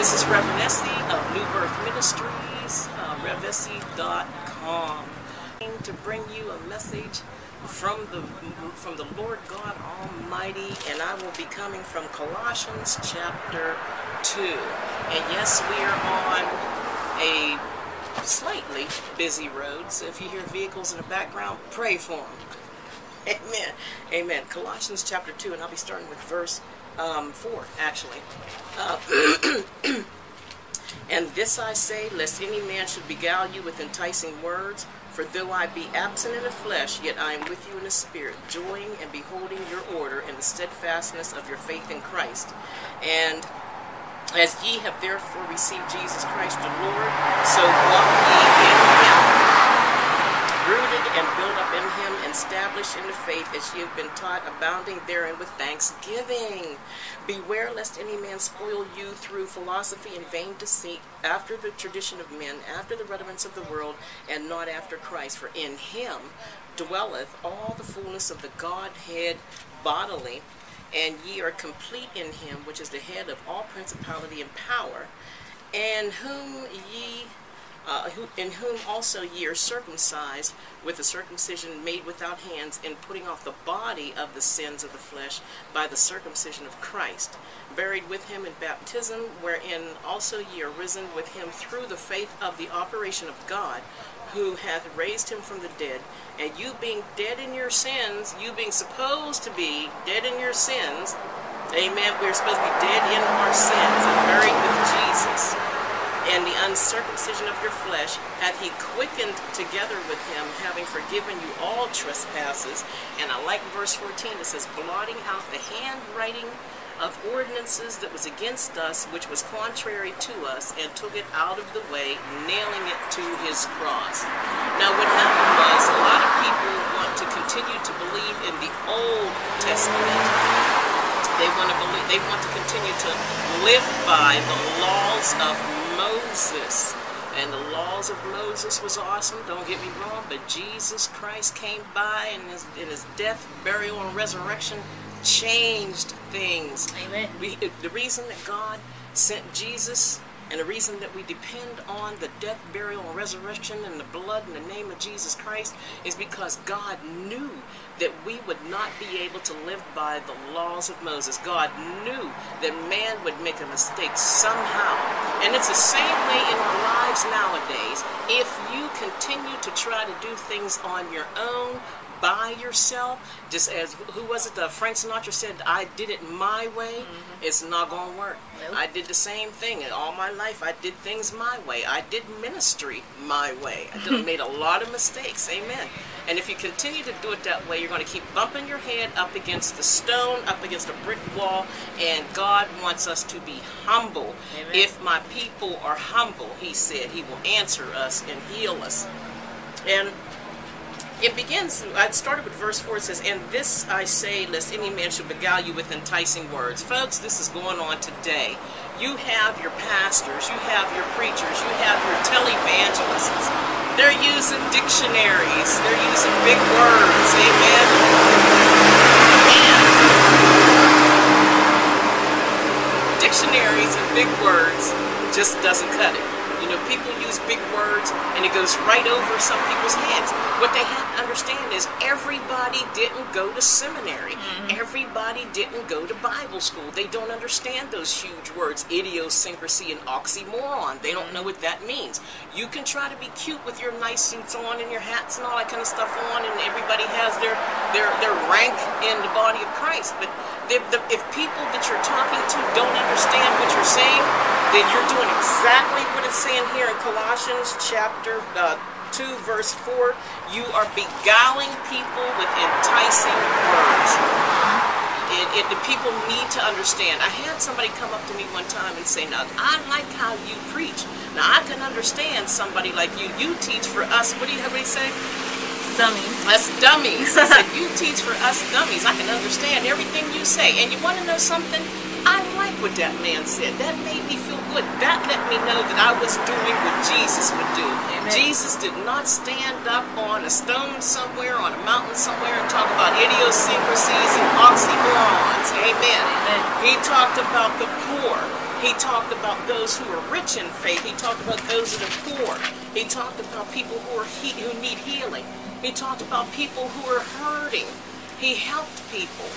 This is Reverend Essie of New Birth Ministries, uh, revessie.com. To bring you a message from the from the Lord God Almighty, and I will be coming from Colossians chapter two. And yes, we are on a slightly busy road, so if you hear vehicles in the background, pray for them. Amen. Amen. Colossians chapter 2, and I'll be starting with verse um, 4, actually. Uh, and this I say, lest any man should beguile you with enticing words. For though I be absent in the flesh, yet I am with you in the spirit, joying and beholding your order and the steadfastness of your faith in Christ. And as ye have therefore received Jesus Christ the Lord, so walk ye in him and build up in him, established in the faith as ye have been taught, abounding therein with thanksgiving. Beware lest any man spoil you through philosophy and vain deceit, after the tradition of men, after the rudiments of the world, and not after Christ. For in him dwelleth all the fullness of the Godhead bodily, and ye are complete in him, which is the head of all principality and power, and whom ye uh, who, in whom also ye are circumcised with a circumcision made without hands, in putting off the body of the sins of the flesh by the circumcision of Christ, buried with him in baptism, wherein also ye are risen with him through the faith of the operation of God, who hath raised him from the dead, and you being dead in your sins, you being supposed to be dead in your sins, amen, we're supposed to be dead in our sins and buried with Jesus and the uncircumcision of your flesh hath he quickened together with him, having forgiven you all trespasses. And I like verse 14, it says, blotting out the handwriting of ordinances that was against us, which was contrary to us, and took it out of the way, nailing it to his cross. Now, what happened was a lot of people want to continue to believe in the Old Testament. They want to believe. They want to continue to live by the laws of And the laws of Moses was awesome, don't get me wrong, but Jesus Christ came by and his, in his death, burial, and resurrection changed things. Amen. We, the reason that God sent Jesus and the reason that we depend on the death, burial, and resurrection and the blood in the name of Jesus Christ is because God knew that we would not be able to live by the laws of Moses. God knew that man would make a mistake somehow. And it's the same way in our lives nowadays. If you continue to try to do things on your own, by yourself, just as who was it? Uh, Frank Sinatra said, "I did it my way." Mm-hmm. It's not gonna work. Nope. I did the same thing, all my life I did things my way. I did ministry my way. I did, made a lot of mistakes. Amen. And if you continue to do it that way, you're going to keep bumping your head up against the stone, up against a brick wall. And God wants us to be humble. Amen. If my people are humble, He said, He will answer us and heal us. And it begins, I started with verse 4, it says, And this I say, lest any man should beguile you with enticing words. Folks, this is going on today. You have your pastors, you have your preachers, you have your televangelists. They're using dictionaries, they're using big words, amen? And dictionaries and big words just doesn't cut it. You know, people use big words and it goes right over some people's heads. What they have to understand is everybody didn't go to seminary. Mm-hmm. Everybody didn't go to Bible school. They don't understand those huge words, idiosyncrasy and oxymoron. They don't know what that means. You can try to be cute with your nice suits on and your hats and all that kind of stuff on, and everybody has their their their rank in the body of Christ. But the, the, if people that you're talking to don't understand what you're saying, then you're doing exactly what it's saying here in Colossians chapter uh, 2, verse 4. You are beguiling people with enticing words. It, it, the people need to understand. I had somebody come up to me one time and say, Now, I like how you preach. Now, I can understand somebody like you. You teach for us. What do you, you say? dummies. Us dummies. I said, you teach for us dummies. I can understand everything you say. And you want to know something? I like what that man said. That made me good. That let me know that I was doing what Jesus would do. Amen. Jesus did not stand up on a stone somewhere, on a mountain somewhere, and talk about idiosyncrasies and oxymorons. Amen. Amen. He talked about the poor. He talked about those who are rich in faith. He talked about those that are poor. He talked about people who are he, who need healing. He talked about people who are hurting. He helped people.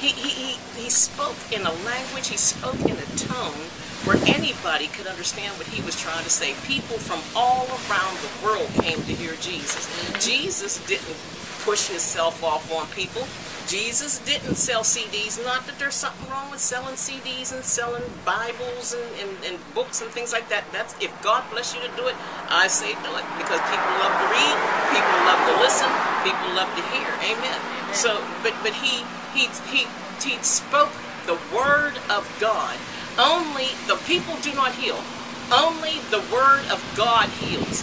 He, he, he, he spoke in a language, he spoke in a tone where anybody could understand what he was trying to say. People from all around the world came to hear Jesus. Jesus didn't push himself off on people. Jesus didn't sell CDs. Not that there's something wrong with selling CDs and selling Bibles and, and, and books and things like that. That's if God bless you to do it, I say do it because people love to read, people love to listen, people love to hear. Amen. So, but but he he he he spoke the word of God. Only the people do not heal. Only the word of God heals.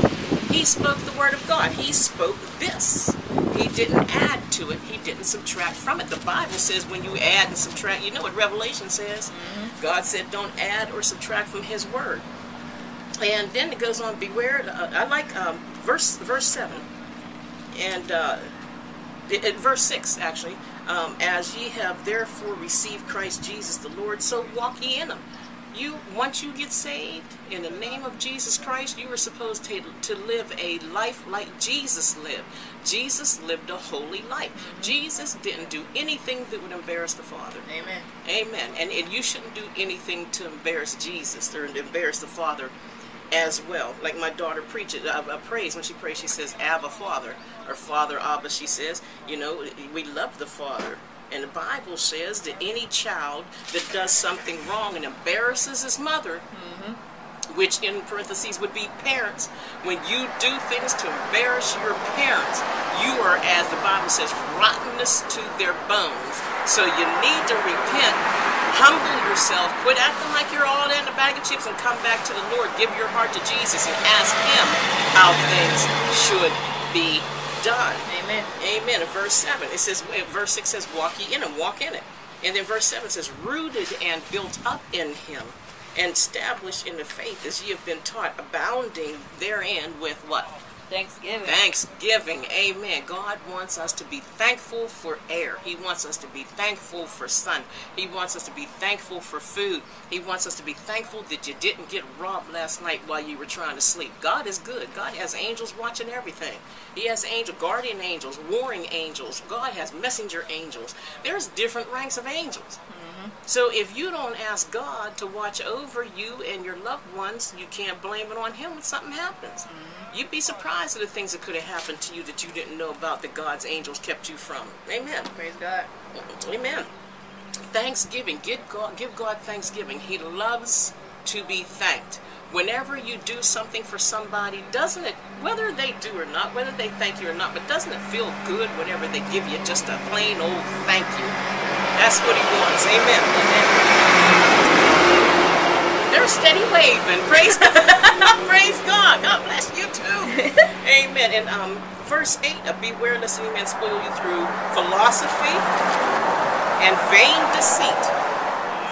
He spoke the word of God. He spoke this. He didn't add to it. He didn't subtract from it. The Bible says when you add and subtract, you know what Revelation says? God said don't add or subtract from his word. And then it goes on, beware. Uh, I like um, verse verse seven, and uh, it- verse six actually. Um, As ye have therefore received Christ Jesus the Lord, so walk ye in him. You once you get saved in the name of Jesus Christ, you are supposed to, to live a life like Jesus lived. Jesus lived a holy life. Jesus didn't do anything that would embarrass the Father. Amen. Amen. And, and you shouldn't do anything to embarrass Jesus or to embarrass the Father as well. Like my daughter preaches, uh, uh, prays when she prays, she says, Abba, Father, or Father, Abba, she says, you know, we love the Father. And the Bible says that any child that does something wrong and embarrasses his mother, mm-hmm. which in parentheses would be parents, when you do things to embarrass your parents, you are, as the Bible says, rottenness to their bones. So you need to repent, humble yourself, quit acting like you're all in a bag of chips, and come back to the Lord. Give your heart to Jesus and ask Him how things should be done. Amen. Amen. In verse 7, it says, verse 6 says, walk ye in him, walk in it. And then verse 7 says, rooted and built up in him, and established in the faith as ye have been taught, abounding therein with what? Thanksgiving. Thanksgiving. Amen. God wants us to be thankful for air. He wants us to be thankful for sun. He wants us to be thankful for food. He wants us to be thankful that you didn't get robbed last night while you were trying to sleep. God is good. God has angels watching everything. He has angel, guardian angels, warring angels. God has messenger angels. There's different ranks of angels. Mm-hmm. So if you don't ask God to watch over you and your loved ones, you can't blame it on Him when something happens. Mm-hmm. You'd be surprised at the things that could have happened to you that you didn't know about that God's angels kept you from. Amen. Praise God. Amen. Thanksgiving. Give God, give God thanksgiving. He loves to be thanked. Whenever you do something for somebody, doesn't it, whether they do or not, whether they thank you or not, but doesn't it feel good whenever they give you just a plain old thank you? That's what he wants. Amen. Amen. They're steady waving. Praise God. Praise God. God bless you too. Amen. And um, verse 8 uh, Beware lest any man spoil you through philosophy and vain deceit.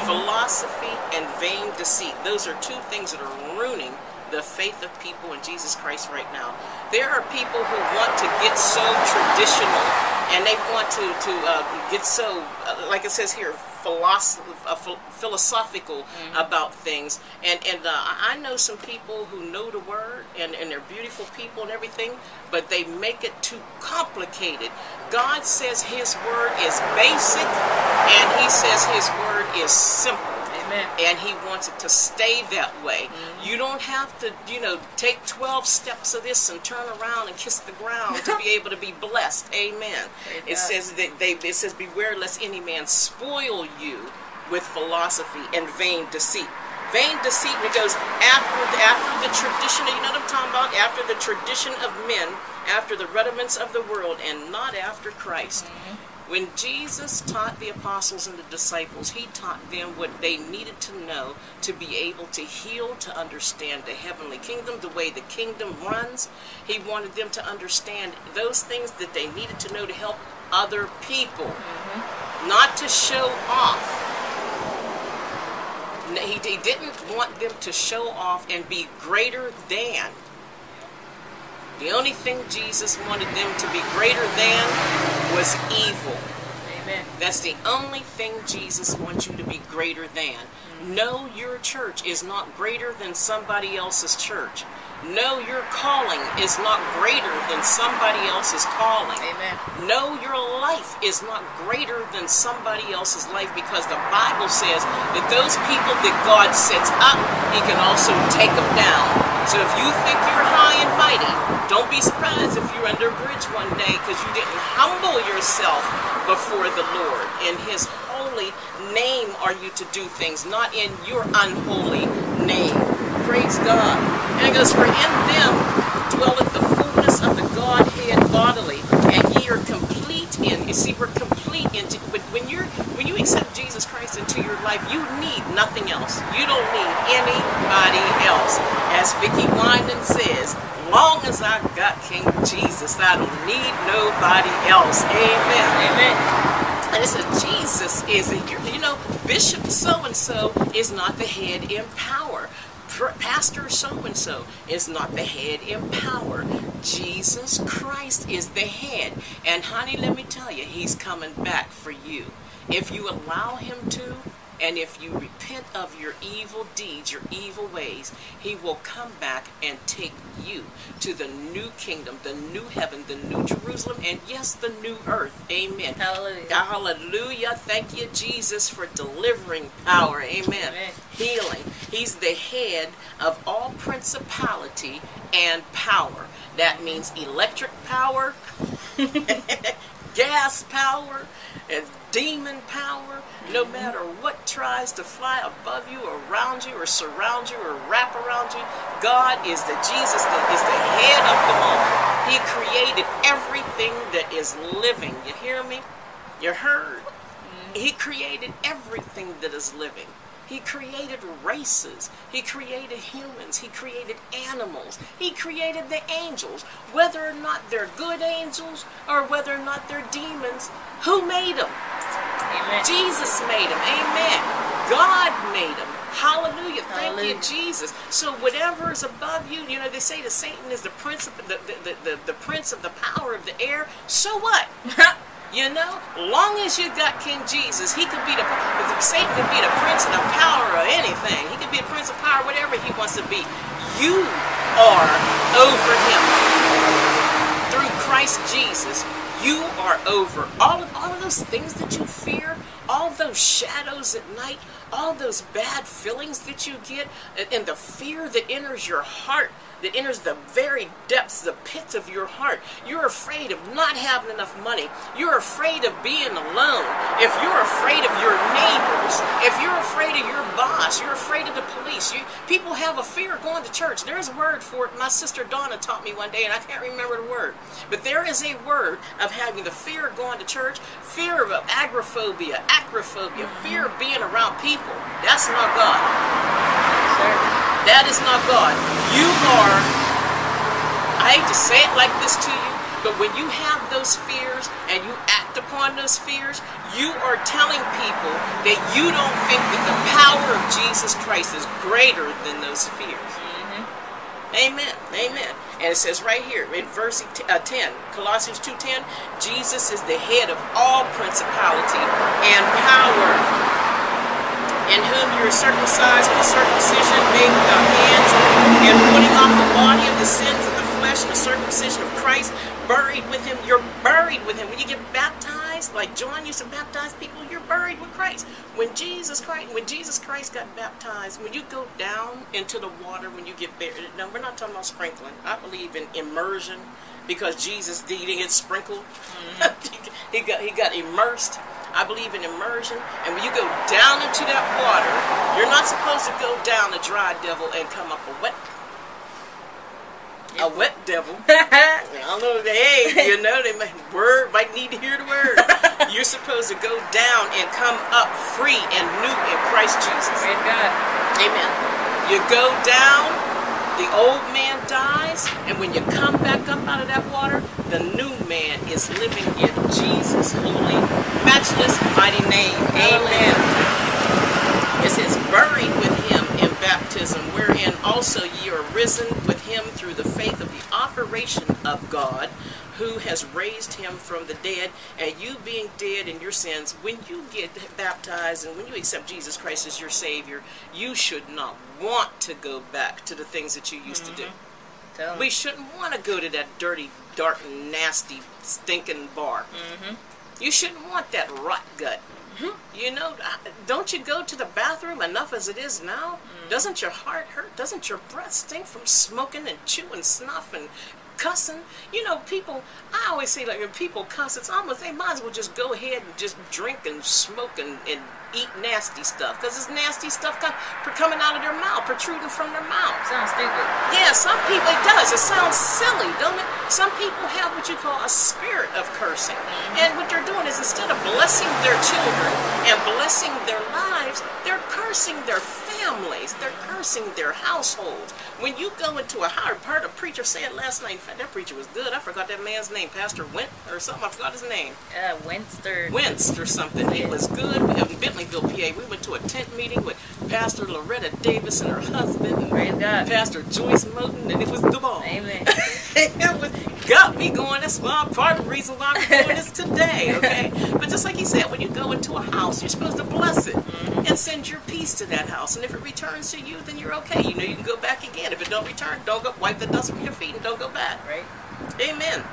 Philosophy and vain deceit. Those are two things that are ruining the faith of people in Jesus Christ right now. There are people who want to get so traditional and they want to, to uh, get so, uh, like it says here, philosoph- uh, phil- philosophical about things. And, and uh, I know some people who know the word and, and they're beautiful people and everything, but they make it too complicated. God says His word is basic and He says His word is simple Amen. and he wants it to stay that way. Mm-hmm. You don't have to, you know, take 12 steps of this and turn around and kiss the ground to be able to be blessed. Amen. It says that they it says beware lest any man spoil you with philosophy and vain deceit. Vain deceit and it goes after the, after the tradition, you know what I'm talking about? After the tradition of men, after the rudiments of the world, and not after Christ. Mm-hmm. When Jesus taught the apostles and the disciples, he taught them what they needed to know to be able to heal, to understand the heavenly kingdom, the way the kingdom runs. He wanted them to understand those things that they needed to know to help other people, mm-hmm. not to show off. He, he didn't want them to show off and be greater than. The only thing Jesus wanted them to be greater than was evil. Amen. That's the only thing Jesus wants you to be greater than. Know your church is not greater than somebody else's church. Know your calling is not greater than somebody else's calling. Amen. Know your life is not greater than somebody else's life because the Bible says that those people that God sets up, He can also take them down. So if you think you're high and mighty, don't be surprised if you're under a bridge one day because you didn't humble yourself before the Lord. In His holy name are you to do things, not in your unholy name. Praise God. And it goes, For in them dwelleth the fullness of the Godhead bodily, and ye are complete in. You see, we're complete in. When, you're when you accept Jesus Christ into your life, you need nothing else. You don't need anybody else. As Vickie Winans says, long as I got King Jesus, I don't need nobody else. Amen. Amen. And it says Jesus is, here. you know, Bishop so and so is not the head in power. Pastor so and so is not the head in power. Jesus Christ is the head. And honey, let me tell you, he's coming back for you. If you allow him to, and if you repent of your evil deeds, your evil ways, he will come back and take you to the new kingdom, the new heaven, the new Jerusalem, and yes, the new earth. Amen. Hallelujah. Hallelujah. Thank you, Jesus, for delivering power. Amen. Amen. Healing. He's the head of all principality and power. That means electric power, gas power, and demon power, no matter what tries to fly above you, around you, or surround you, or wrap around you, God is the Jesus that is the head of them all. He created everything that is living. You hear me? You heard? He created everything that is living. He created races. He created humans. He created animals. He created the angels. Whether or not they're good angels or whether or not they're demons, who made them? Amen. Jesus made them. Amen. God made them. Hallelujah. Thank Hallelujah. you, Jesus. So whatever is above you, you know, they say that Satan is the prince of the, the, the, the, the prince of the power of the air. So what? You know, long as you got King Jesus, he could be the Satan could be the prince of the power of anything. He could be a prince of power, whatever he wants to be. You are over him Christ Jesus. You are over all of all of those things that you fear, all those shadows at night, all those bad feelings that you get, and- and the fear that enters your heart, that enters the very depths, the pits of your heart. You're afraid of not having enough money. You're afraid of being alone. If you're afraid of your neighbors, if you're afraid of your boss, you're afraid of the police. You, people have a fear of going to church. There's a word for it. My sister Donna taught me one day, and I can't remember the word. But there is a word of having the fear of going to church, fear of agoraphobia, acrophobia, fear of being around people. That's not God. That is not God. You are, I hate to say it like this to you, but when you have those fears and you act upon those fears, you are telling people that you don't think that the power of Jesus Christ is greater than those fears. Amen. Amen. And it says right here in verse uh, 10, Colossians 2.10, Jesus is the head of all principality and power in whom you are circumcised with circumcision made without hands, and putting off the body of the sins of the flesh and the circumcision of Christ, buried with him. You're buried with him. When you get baptized, like John used to baptize people, you're buried with Christ. When Jesus Christ, when Jesus Christ got baptized, when you go down into the water, when you get buried, no, we're not talking about sprinkling. I believe in immersion because Jesus didn't get sprinkled. Mm-hmm. he got he got immersed. I believe in immersion. And when you go down into that water, you're not supposed to go down a dry devil and come up a wet a wet devil. I don't know. Hey, you know, they might, word might need to hear the word. You're supposed to go down and come up free and new in Christ Jesus. Praise God. Amen. You go down, the old man dies, and when you come back up out of that water, the new man is living in Jesus' holy, matchless, mighty name. Amen. It says, buried with him in baptism, wherein also ye are risen with him through the faith of the operation of God who has raised him from the dead, and you being dead in your sins, when you get baptized and when you accept Jesus Christ as your Savior, you should not want to go back to the things that you used to do. Mm-hmm. Tell 'em. We shouldn't want to go to that dirty, dark, nasty, stinking bar. Mm-hmm. You shouldn't want that rot gut. Mm-hmm. You know, uh, don't you go to the bathroom enough as it is now? Mm-hmm. Doesn't your heart hurt? Doesn't your breath stink from smoking and chewing snuff and cussing? You know, people, I always say, like, when people cuss, it's almost, they might as well just go ahead and just drink and smoke and, and eat nasty stuff. Because it's nasty stuff com- coming out of their mouth, protruding from their mouth. Sounds stupid. Yeah, some people, it does. It sounds silly, don't it? Some people have what you call a spirit of cursing. Mm-hmm. And what they're doing is instead of blessing their children and blessing their lives, they're cursing their families. They're cursing their households. When you go into a hard part, a preacher said last night, in fact, that preacher was good. I forgot that man's name, Pastor Went or something. I forgot his name. Uh, Winster. Winced or something. He was good. We In Bentleyville, PA, we went to a tent meeting with Pastor Loretta Davis and her husband and Praise God. Pastor Joyce Moten, and it was the ball. Amen. it was, got me going. That's why part of the reason why I'm doing this today, okay? Just like he said, when you go into a house, you're supposed to bless it mm-hmm. and send your peace to that house. And if it returns to you, then you're okay. You know you can go back again. If it don't return, don't go wipe the dust from your feet and don't go back. Right? Amen.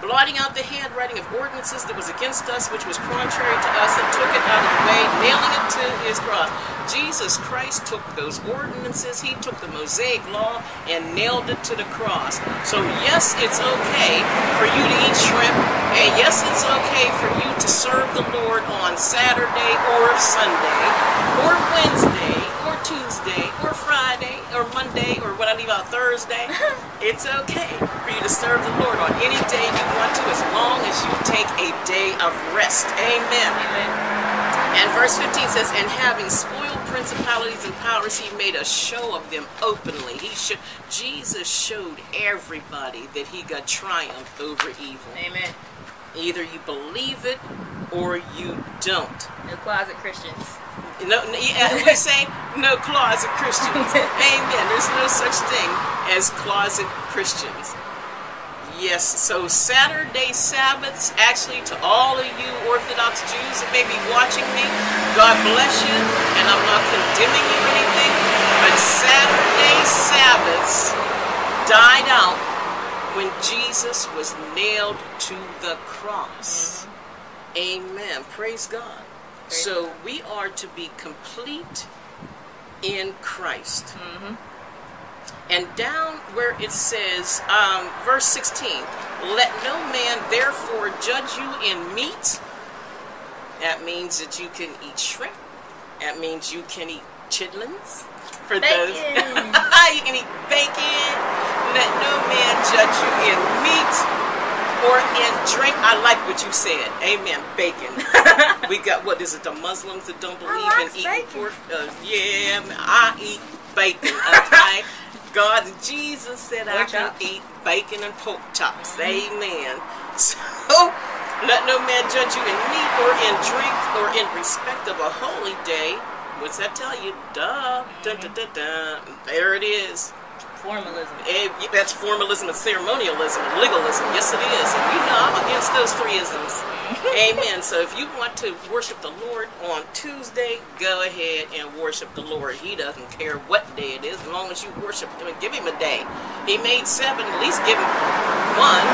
Blotting out the handwriting of ordinances that was against us, which was contrary to us, and took it out of the way, nailing it to his cross. Jesus Christ took those ordinances, he took the Mosaic law, and nailed it to the cross. So, yes, it's okay for you to eat shrimp, and yes, it's okay for you to serve the Lord on Saturday or Sunday, or Wednesday, or Tuesday, or Friday, or Monday, or what I leave out Thursday. It's okay for you to serve the Lord on any day you want to, as long as you take a day of rest. Amen. Amen. And verse 15 says, And having spoiled principalities and powers, he made a show of them openly. He should Jesus showed everybody that he got triumph over evil. Amen. Either you believe it or you don't. No closet Christians. No, yeah, uh, we say no closet Christians. Amen. There's no such thing as closet Christians. Yes, so Saturday Sabbaths, actually, to all of you Orthodox Jews that may be watching me, God bless you, and I'm not condemning you or anything, but Saturday Sabbaths died out when Jesus was nailed to the cross. Mm. Amen. Praise God. So we are to be complete in Christ. And down where it says, um, verse 16, let no man therefore judge you in meat. That means that you can eat shrimp. That means you can eat chitlins. For those, you can eat bacon. Let no man judge you in meat or in drink. I like what you said. Amen. Bacon. we got what is it? The Muslims that don't believe in eating bacon. pork. Uh, yeah, I eat bacon. Okay. God, Jesus said I Pork can eat bacon and pork chops. Amen. So let no man judge you in meat or in drink or in respect of a holy day. What's that tell you? Duh. Dun, dun, dun, dun. There it is. Formalism. Eh, that's formalism and ceremonialism and legalism. Yes, it is. And you know I'm against those three isms. Amen. So if you want to worship the Lord on Tuesday, go ahead and worship the Lord. He doesn't care what day it is, as long as you worship Him and give Him a day. He made seven, at least give Him one.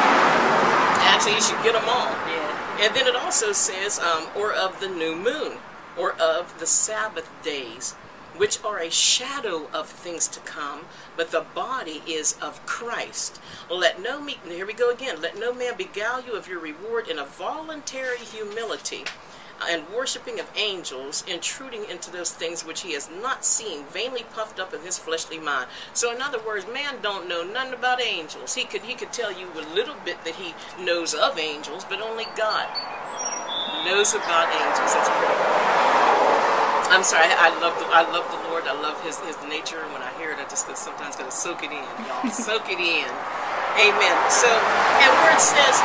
Actually, you should get them all. Yeah. And then it also says, um, or of the new moon, or of the Sabbath days, which are a shadow of things to come, but the body is of Christ. Let no me here we go again. Let no man beguile you of your reward in a voluntary humility. And worshiping of angels, intruding into those things which he has not seen, vainly puffed up in his fleshly mind. So, in other words, man don't know nothing about angels. He could he could tell you a little bit that he knows of angels, but only God knows about angels. That's pretty. I'm sorry. I love the I love the Lord. I love His His nature. And when I hear it, I just sometimes gotta soak it in, y'all. soak it in. Amen. So, and where it says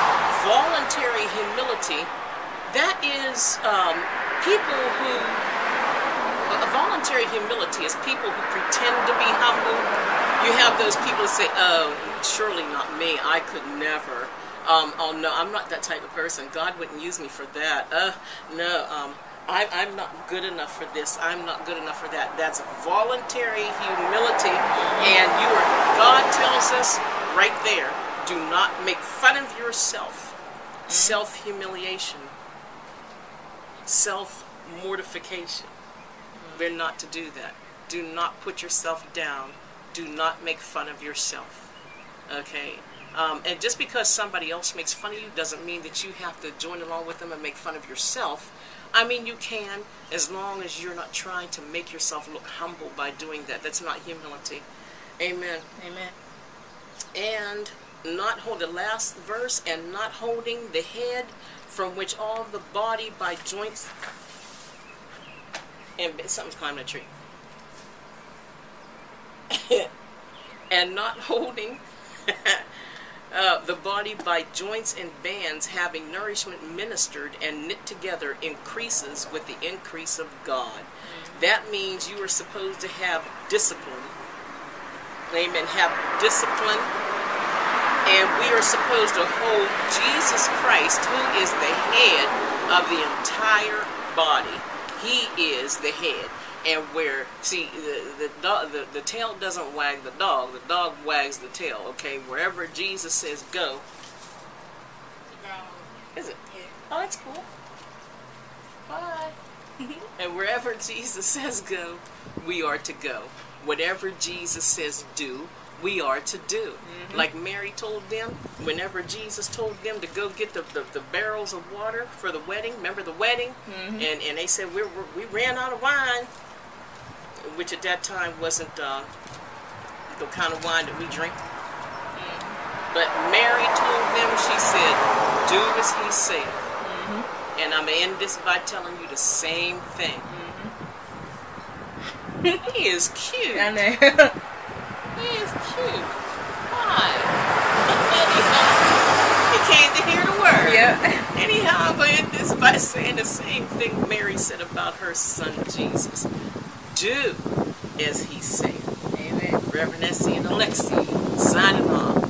voluntary humility, that is um, people who a voluntary humility is people who pretend to be humble. You have those people who say, "Oh, surely not me. I could never. Um, oh no, I'm not that type of person. God wouldn't use me for that. Uh, no. Um, I, I'm not good enough for this. I'm not good enough for that. That's voluntary humility, and you are. God tells us right there: do not make fun of yourself. Mm-hmm. Self humiliation, self mortification. We're mm-hmm. not to do that. Do not put yourself down. Do not make fun of yourself. Okay? Um, and just because somebody else makes fun of you doesn't mean that you have to join along with them and make fun of yourself. I mean, you can as long as you're not trying to make yourself look humble by doing that. That's not humility. Amen. Amen. And not hold the last verse and not holding the head from which all the body by joints and something's climbing a tree. and not holding uh, the body by joints and bands, having nourishment ministered and knit together, increases with the increase of God. That means you are supposed to have discipline. Amen. Have discipline. And we are supposed to hold Jesus Christ, who is the head of the entire body. He is the head. And where, see, the, the, dog, the, the tail doesn't wag the dog, the dog wags the tail, okay? Wherever Jesus says go, is it? Yeah. Oh, that's cool. Bye. and wherever Jesus says go, we are to go. Whatever Jesus says do, we are to do. Mm-hmm. Like Mary told them, whenever Jesus told them to go get the, the, the barrels of water for the wedding, remember the wedding? Mm-hmm. And, and they said, we we ran out of wine, which at that time wasn't uh, the kind of wine that we drink. Mm-hmm. But Mary told them, she said, do as he said. Mm-hmm. And I'm going to end this by telling you the same thing. Mm-hmm. he is cute. I know. He is cute. Hi. he came to hear the word. yep. Anyhow, I'm going to end this by saying the same thing Mary said about her son Jesus. Do as he said. Amen. Reverend Essie and Alexi signing off.